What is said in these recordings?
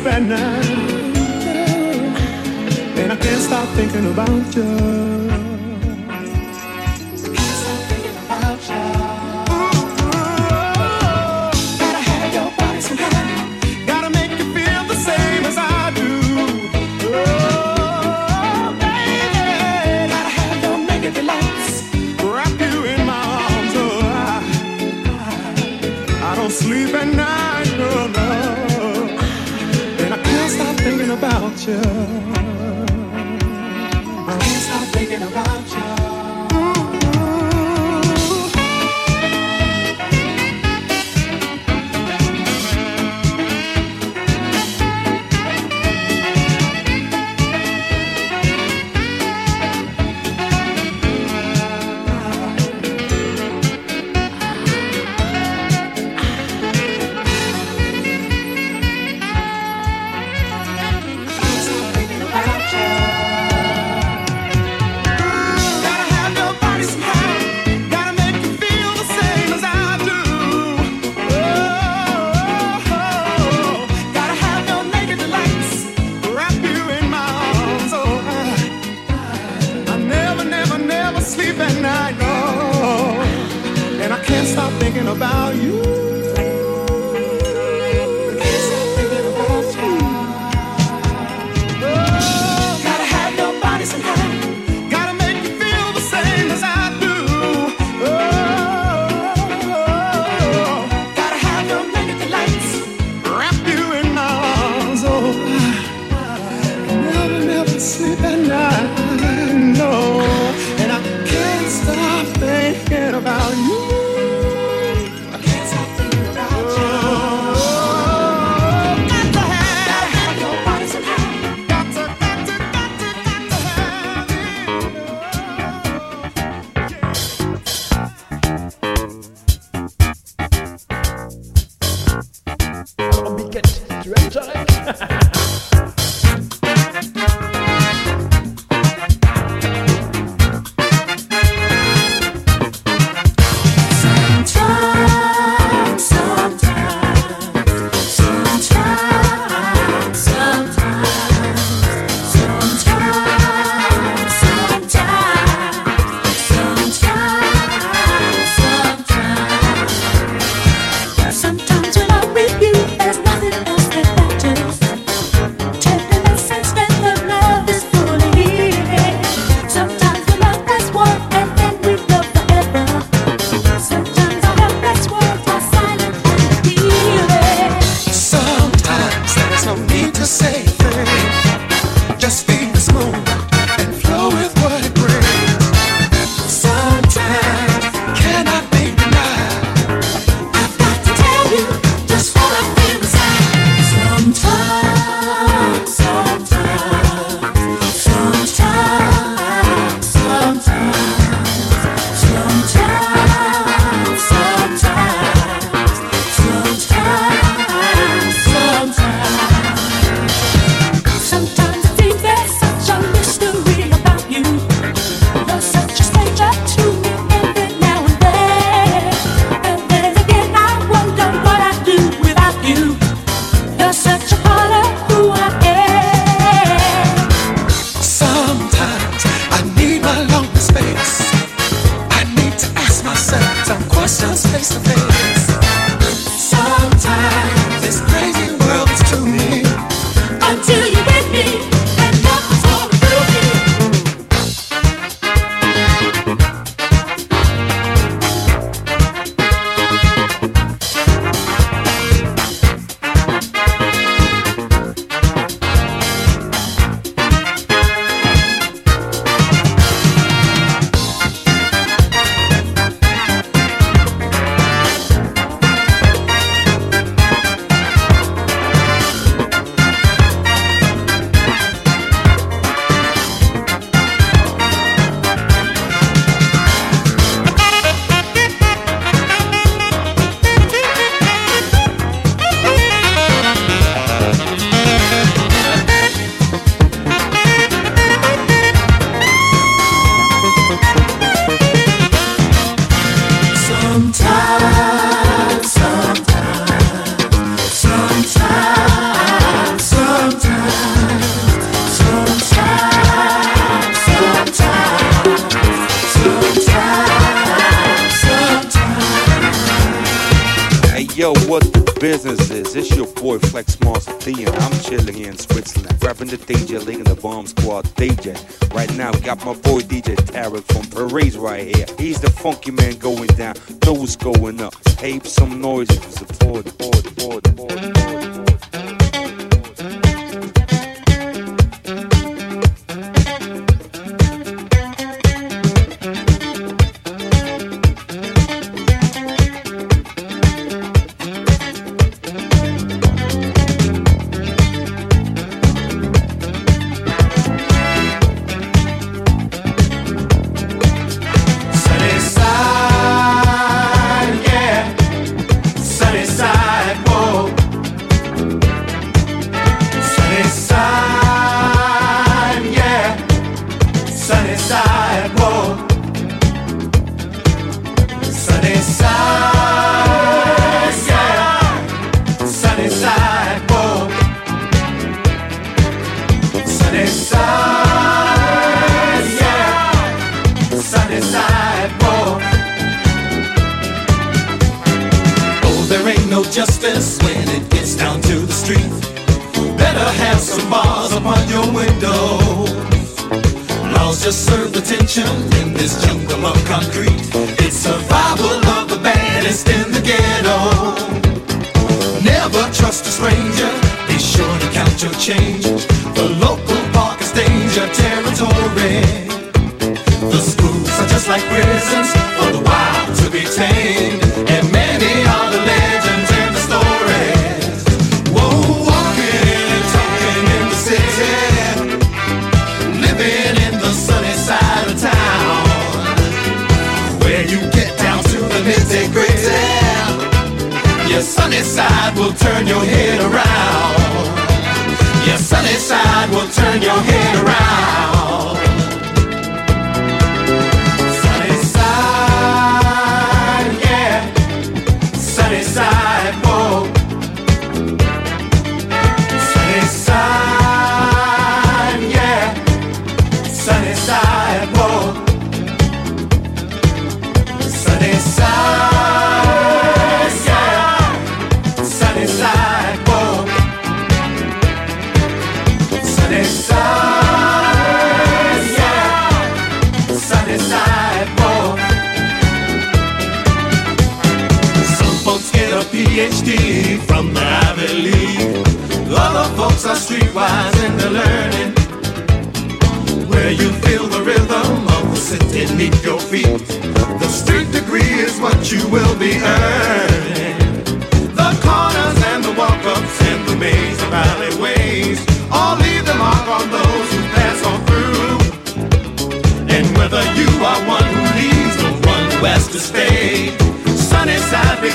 sleep at night. And I can't stop thinking about you. future. and at.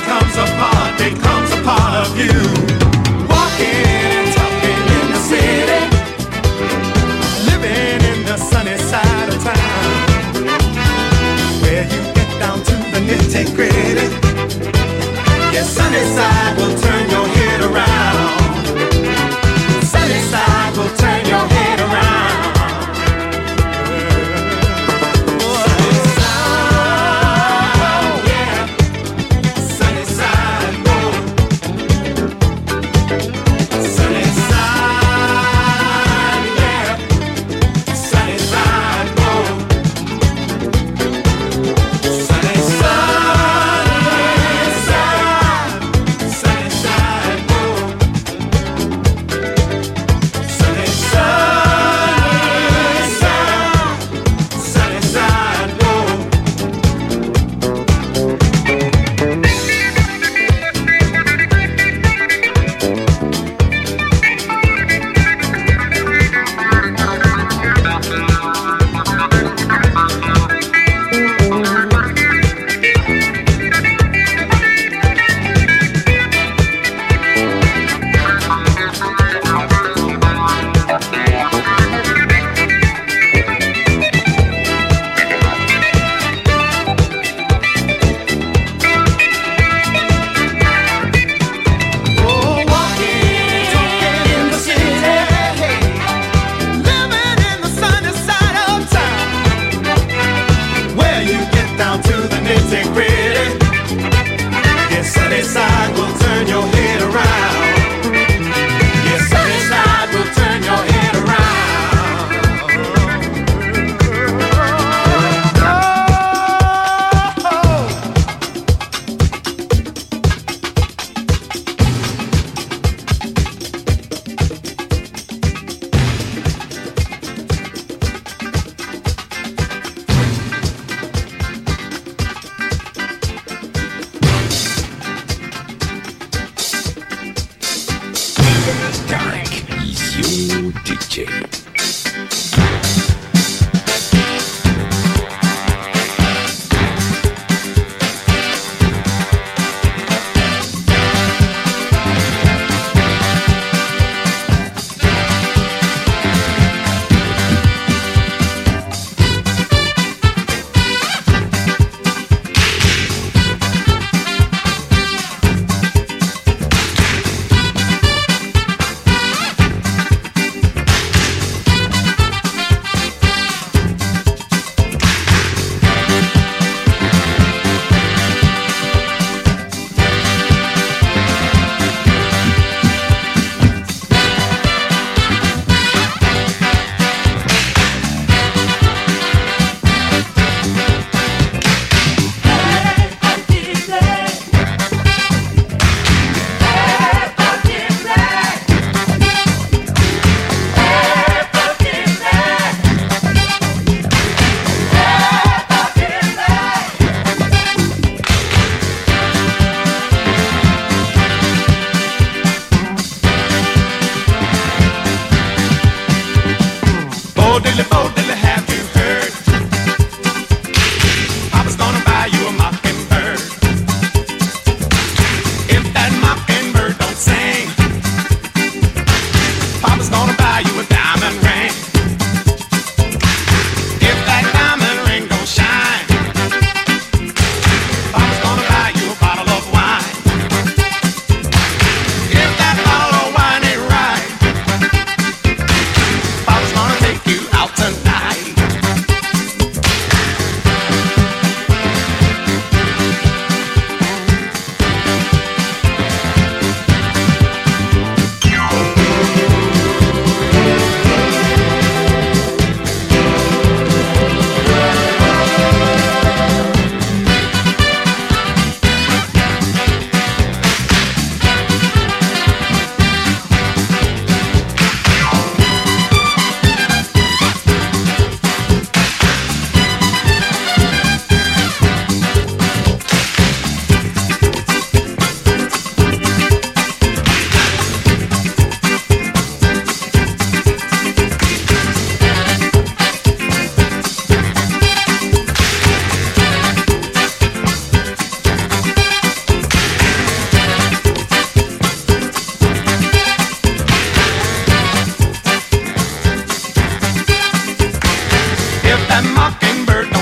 Becomes a part, becomes a part of you.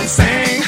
sing.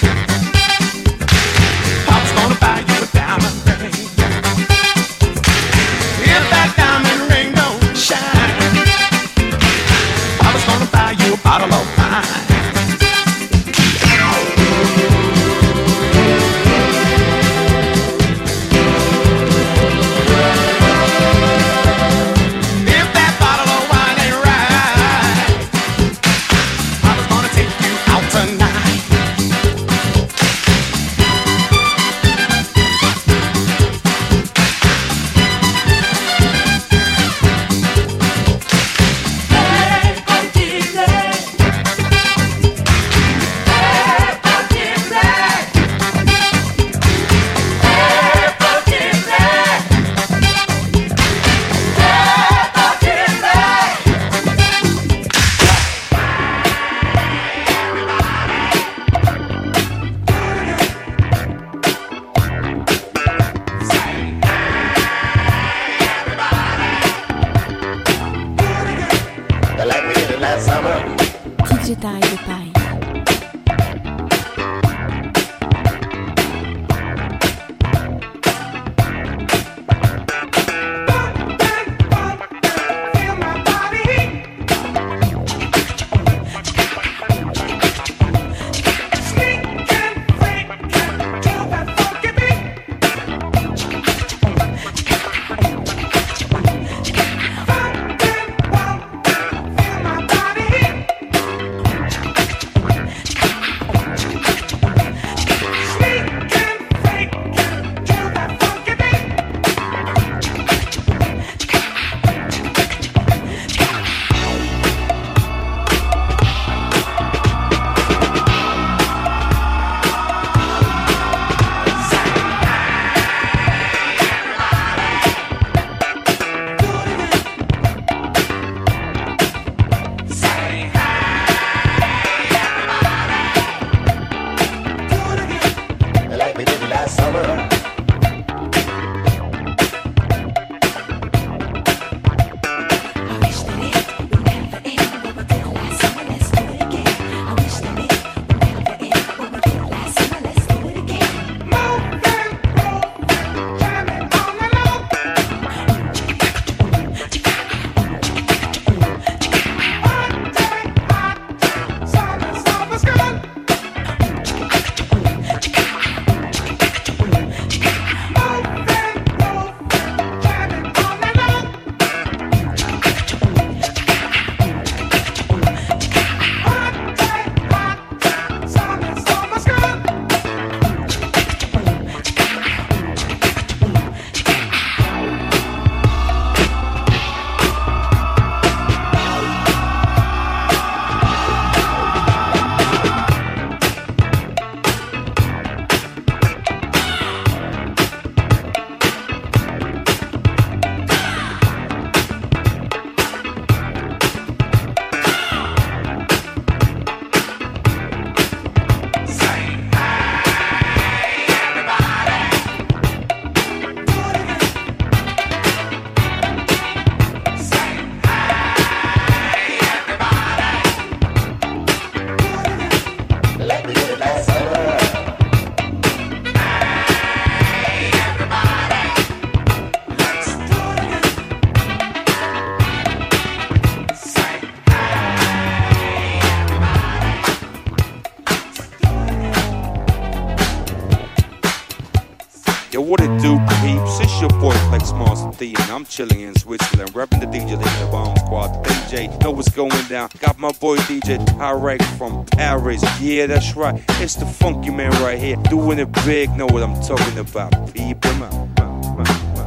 Chilling in Switzerland, repping the DJ in the bomb squad. DJ, know what's going down. Got my boy DJ Tarek from Paris. Yeah, that's right. It's the funky man right here, doing it big. Know what I'm talking about? People, man.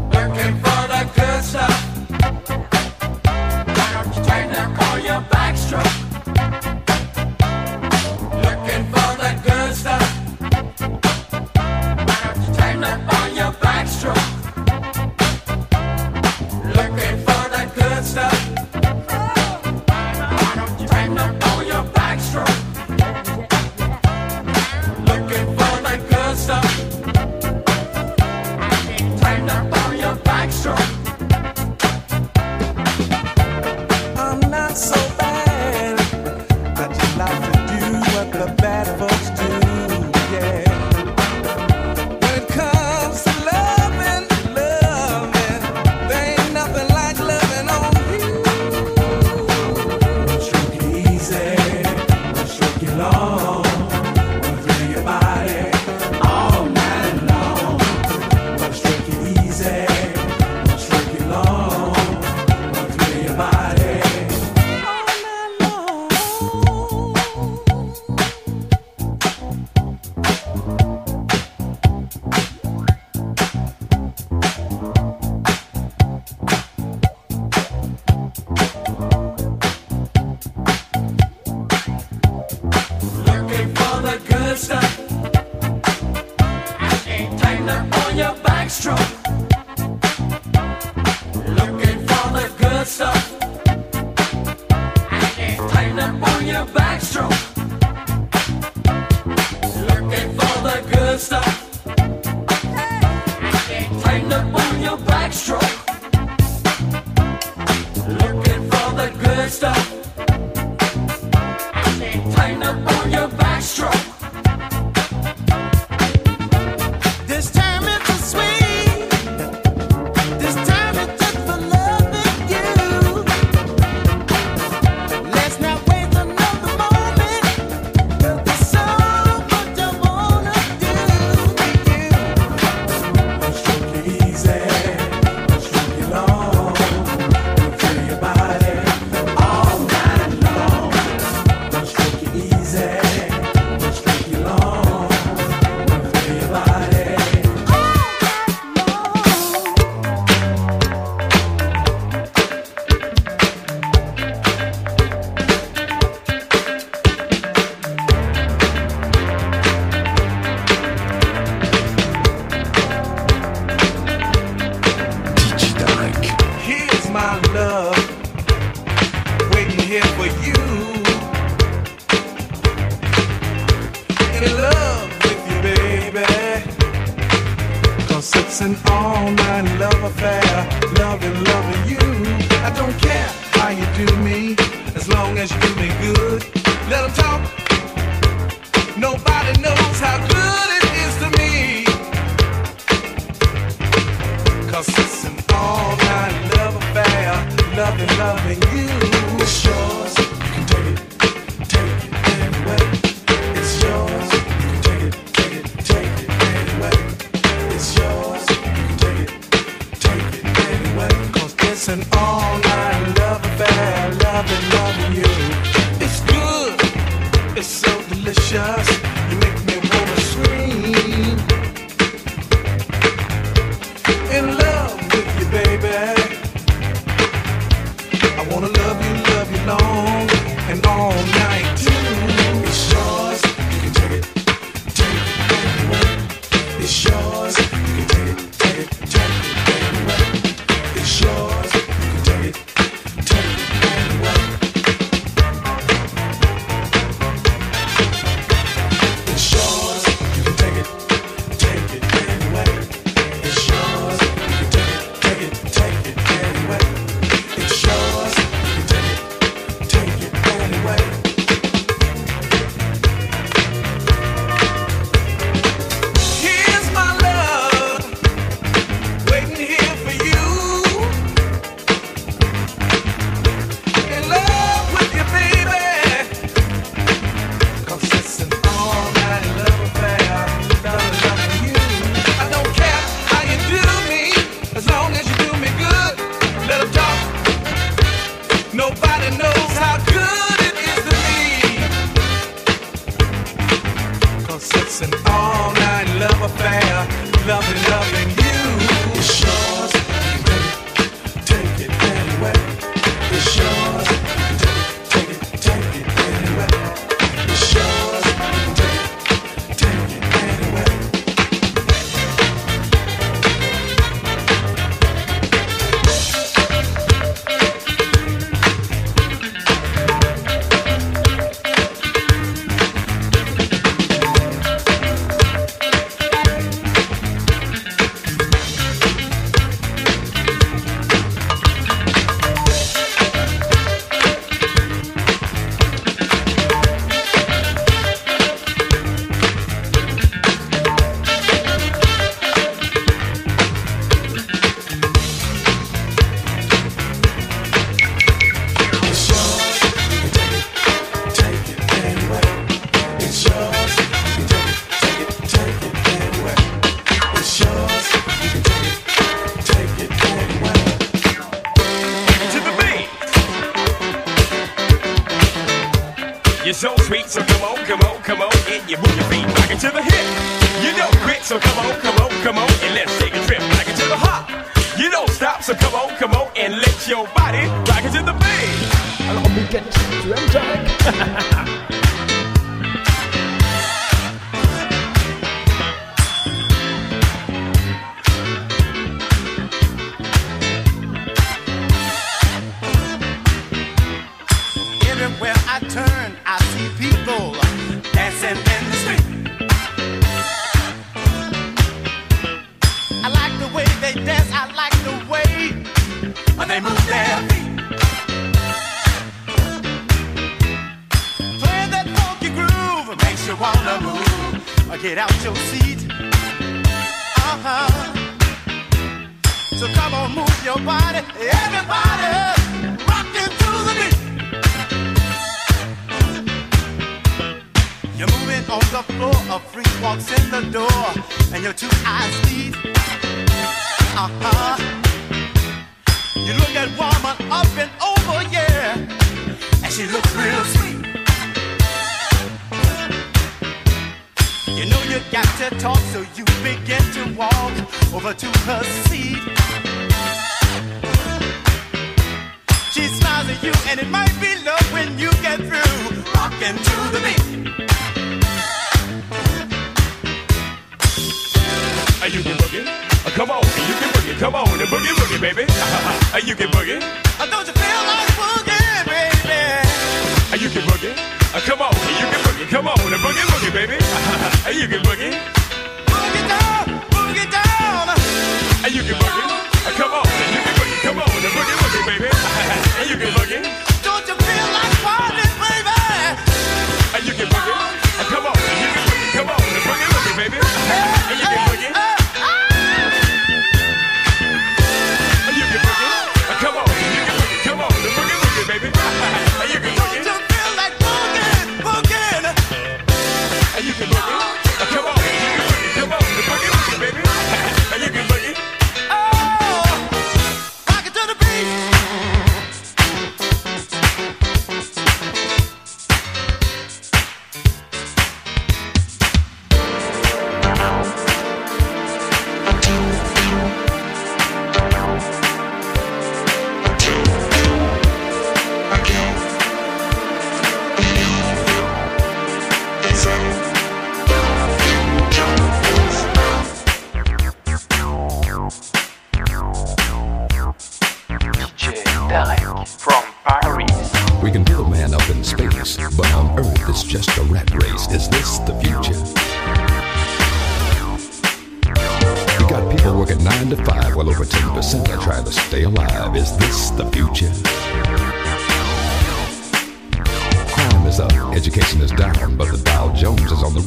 Looking for the good stuff. Why don't you turn up on your backstroke? It's an all-night love affair, loving, loving you. It's good, it's so delicious. You make me wanna scream. So you begin to walk over to her seat. She smiles at you, and it might be love when you get through rocking to the beat. You uh, can boogie, come on, you can boogie, come on, boogie boogie, baby. you can boogie. Uh, don't you feel like boogie, baby? You uh, can boogie, come on, you can boogie, come on, boogie boogie, baby. you can boogie. and you can boogie. Come uh, on, you can boogie. Come on, and boogie, boogie, baby. And you can uh, boogie. Don't you feel like partying, baby? And you can boogie. Come on, you can boogie. Come on, and boogie, boogie, baby. And you can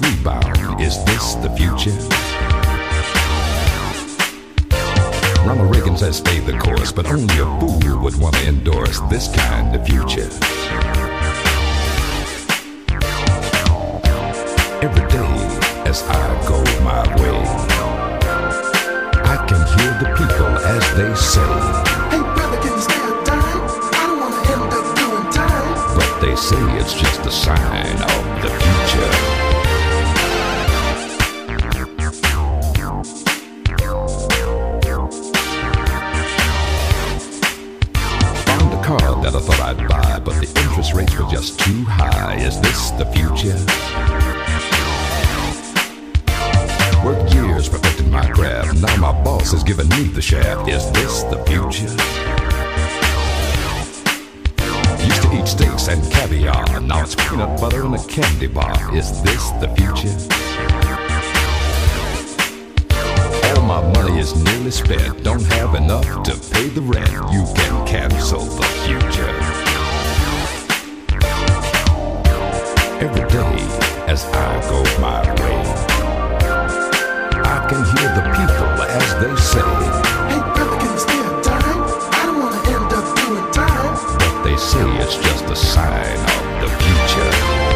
rebound. Is this the future? Ronald Reagan says stay the course, but only a fool would want to endorse this kind of future. Every day as I go my way, I can hear the people as they say, Hey brother, can you stay a dime? I don't wanna end up doing time. but they say it's just a sign of the future. Just too high. Is this the future? Worked years perfecting my craft. Now my boss has given me the shaft. Is this the future? Used to eat steaks and caviar. Now it's peanut butter and a candy bar. Is this the future? All my money is nearly spent. Don't have enough to pay the rent. You can cancel the future. Every day as I go my way, I can hear the people as they say, Hey brother, can you stay a dime? I don't wanna end up doing time. but they say it's just a sign of the future.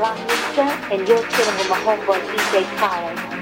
And you're chilling with my homeboy DJ Khaled.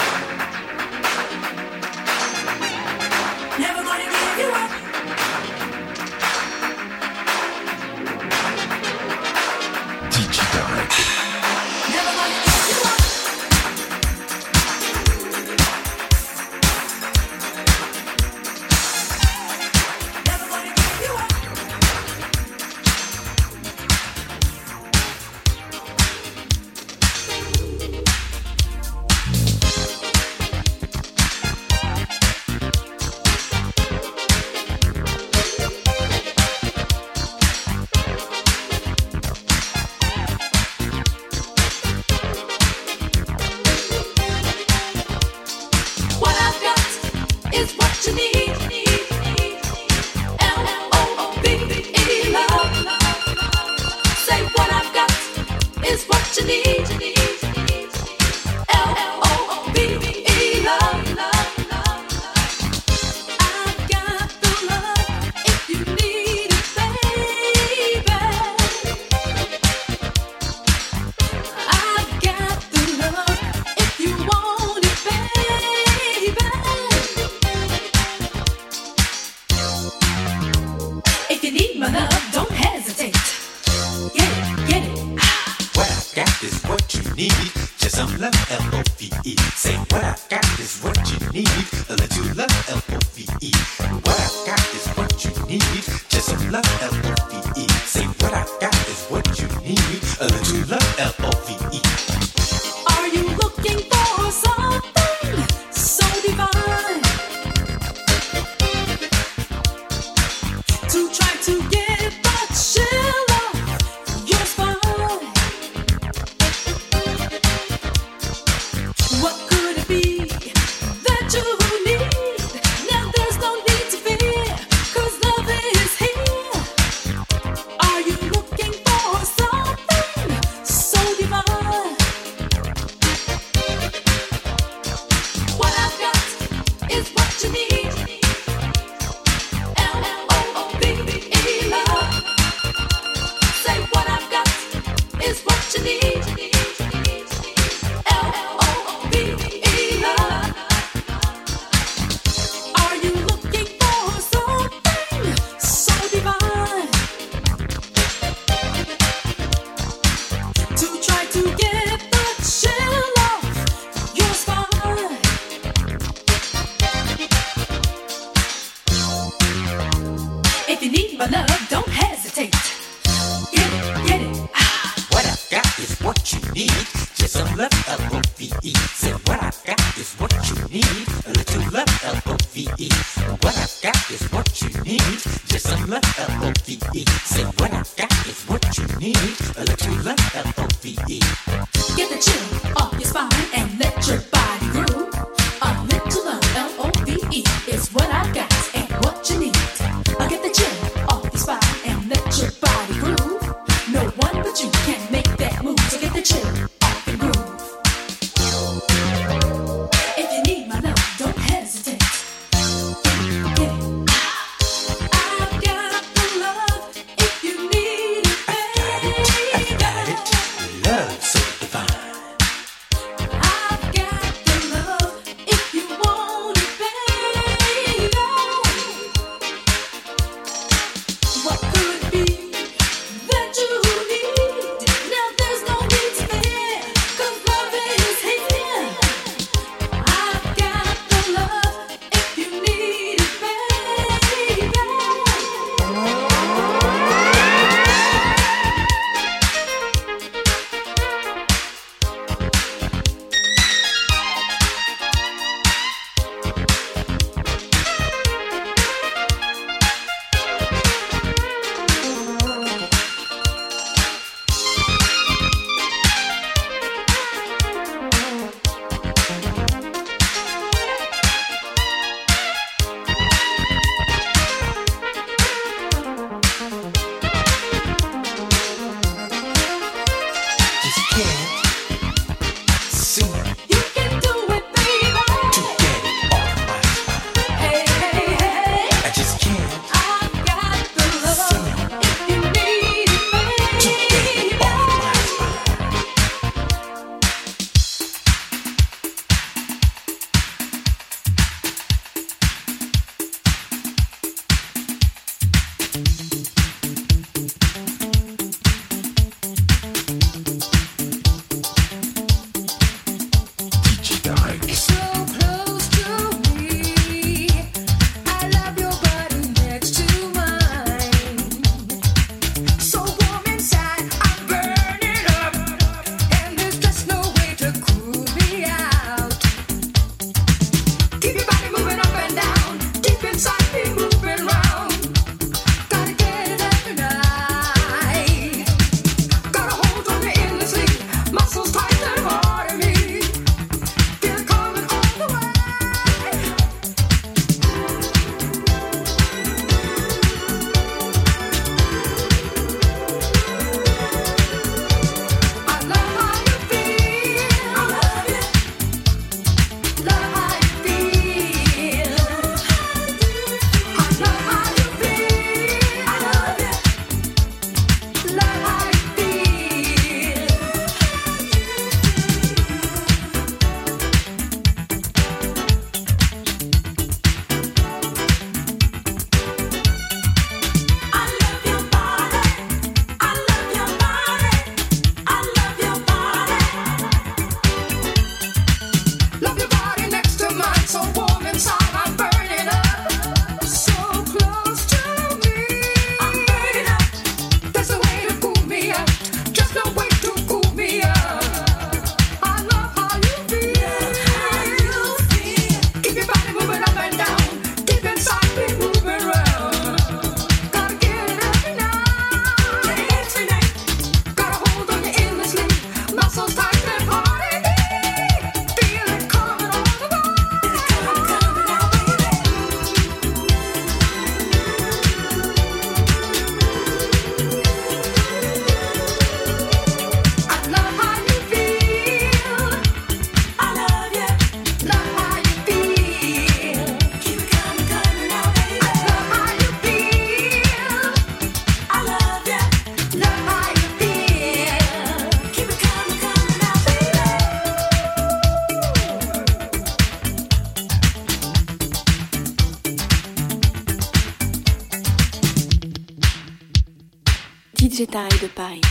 DJ Tarek de Paris.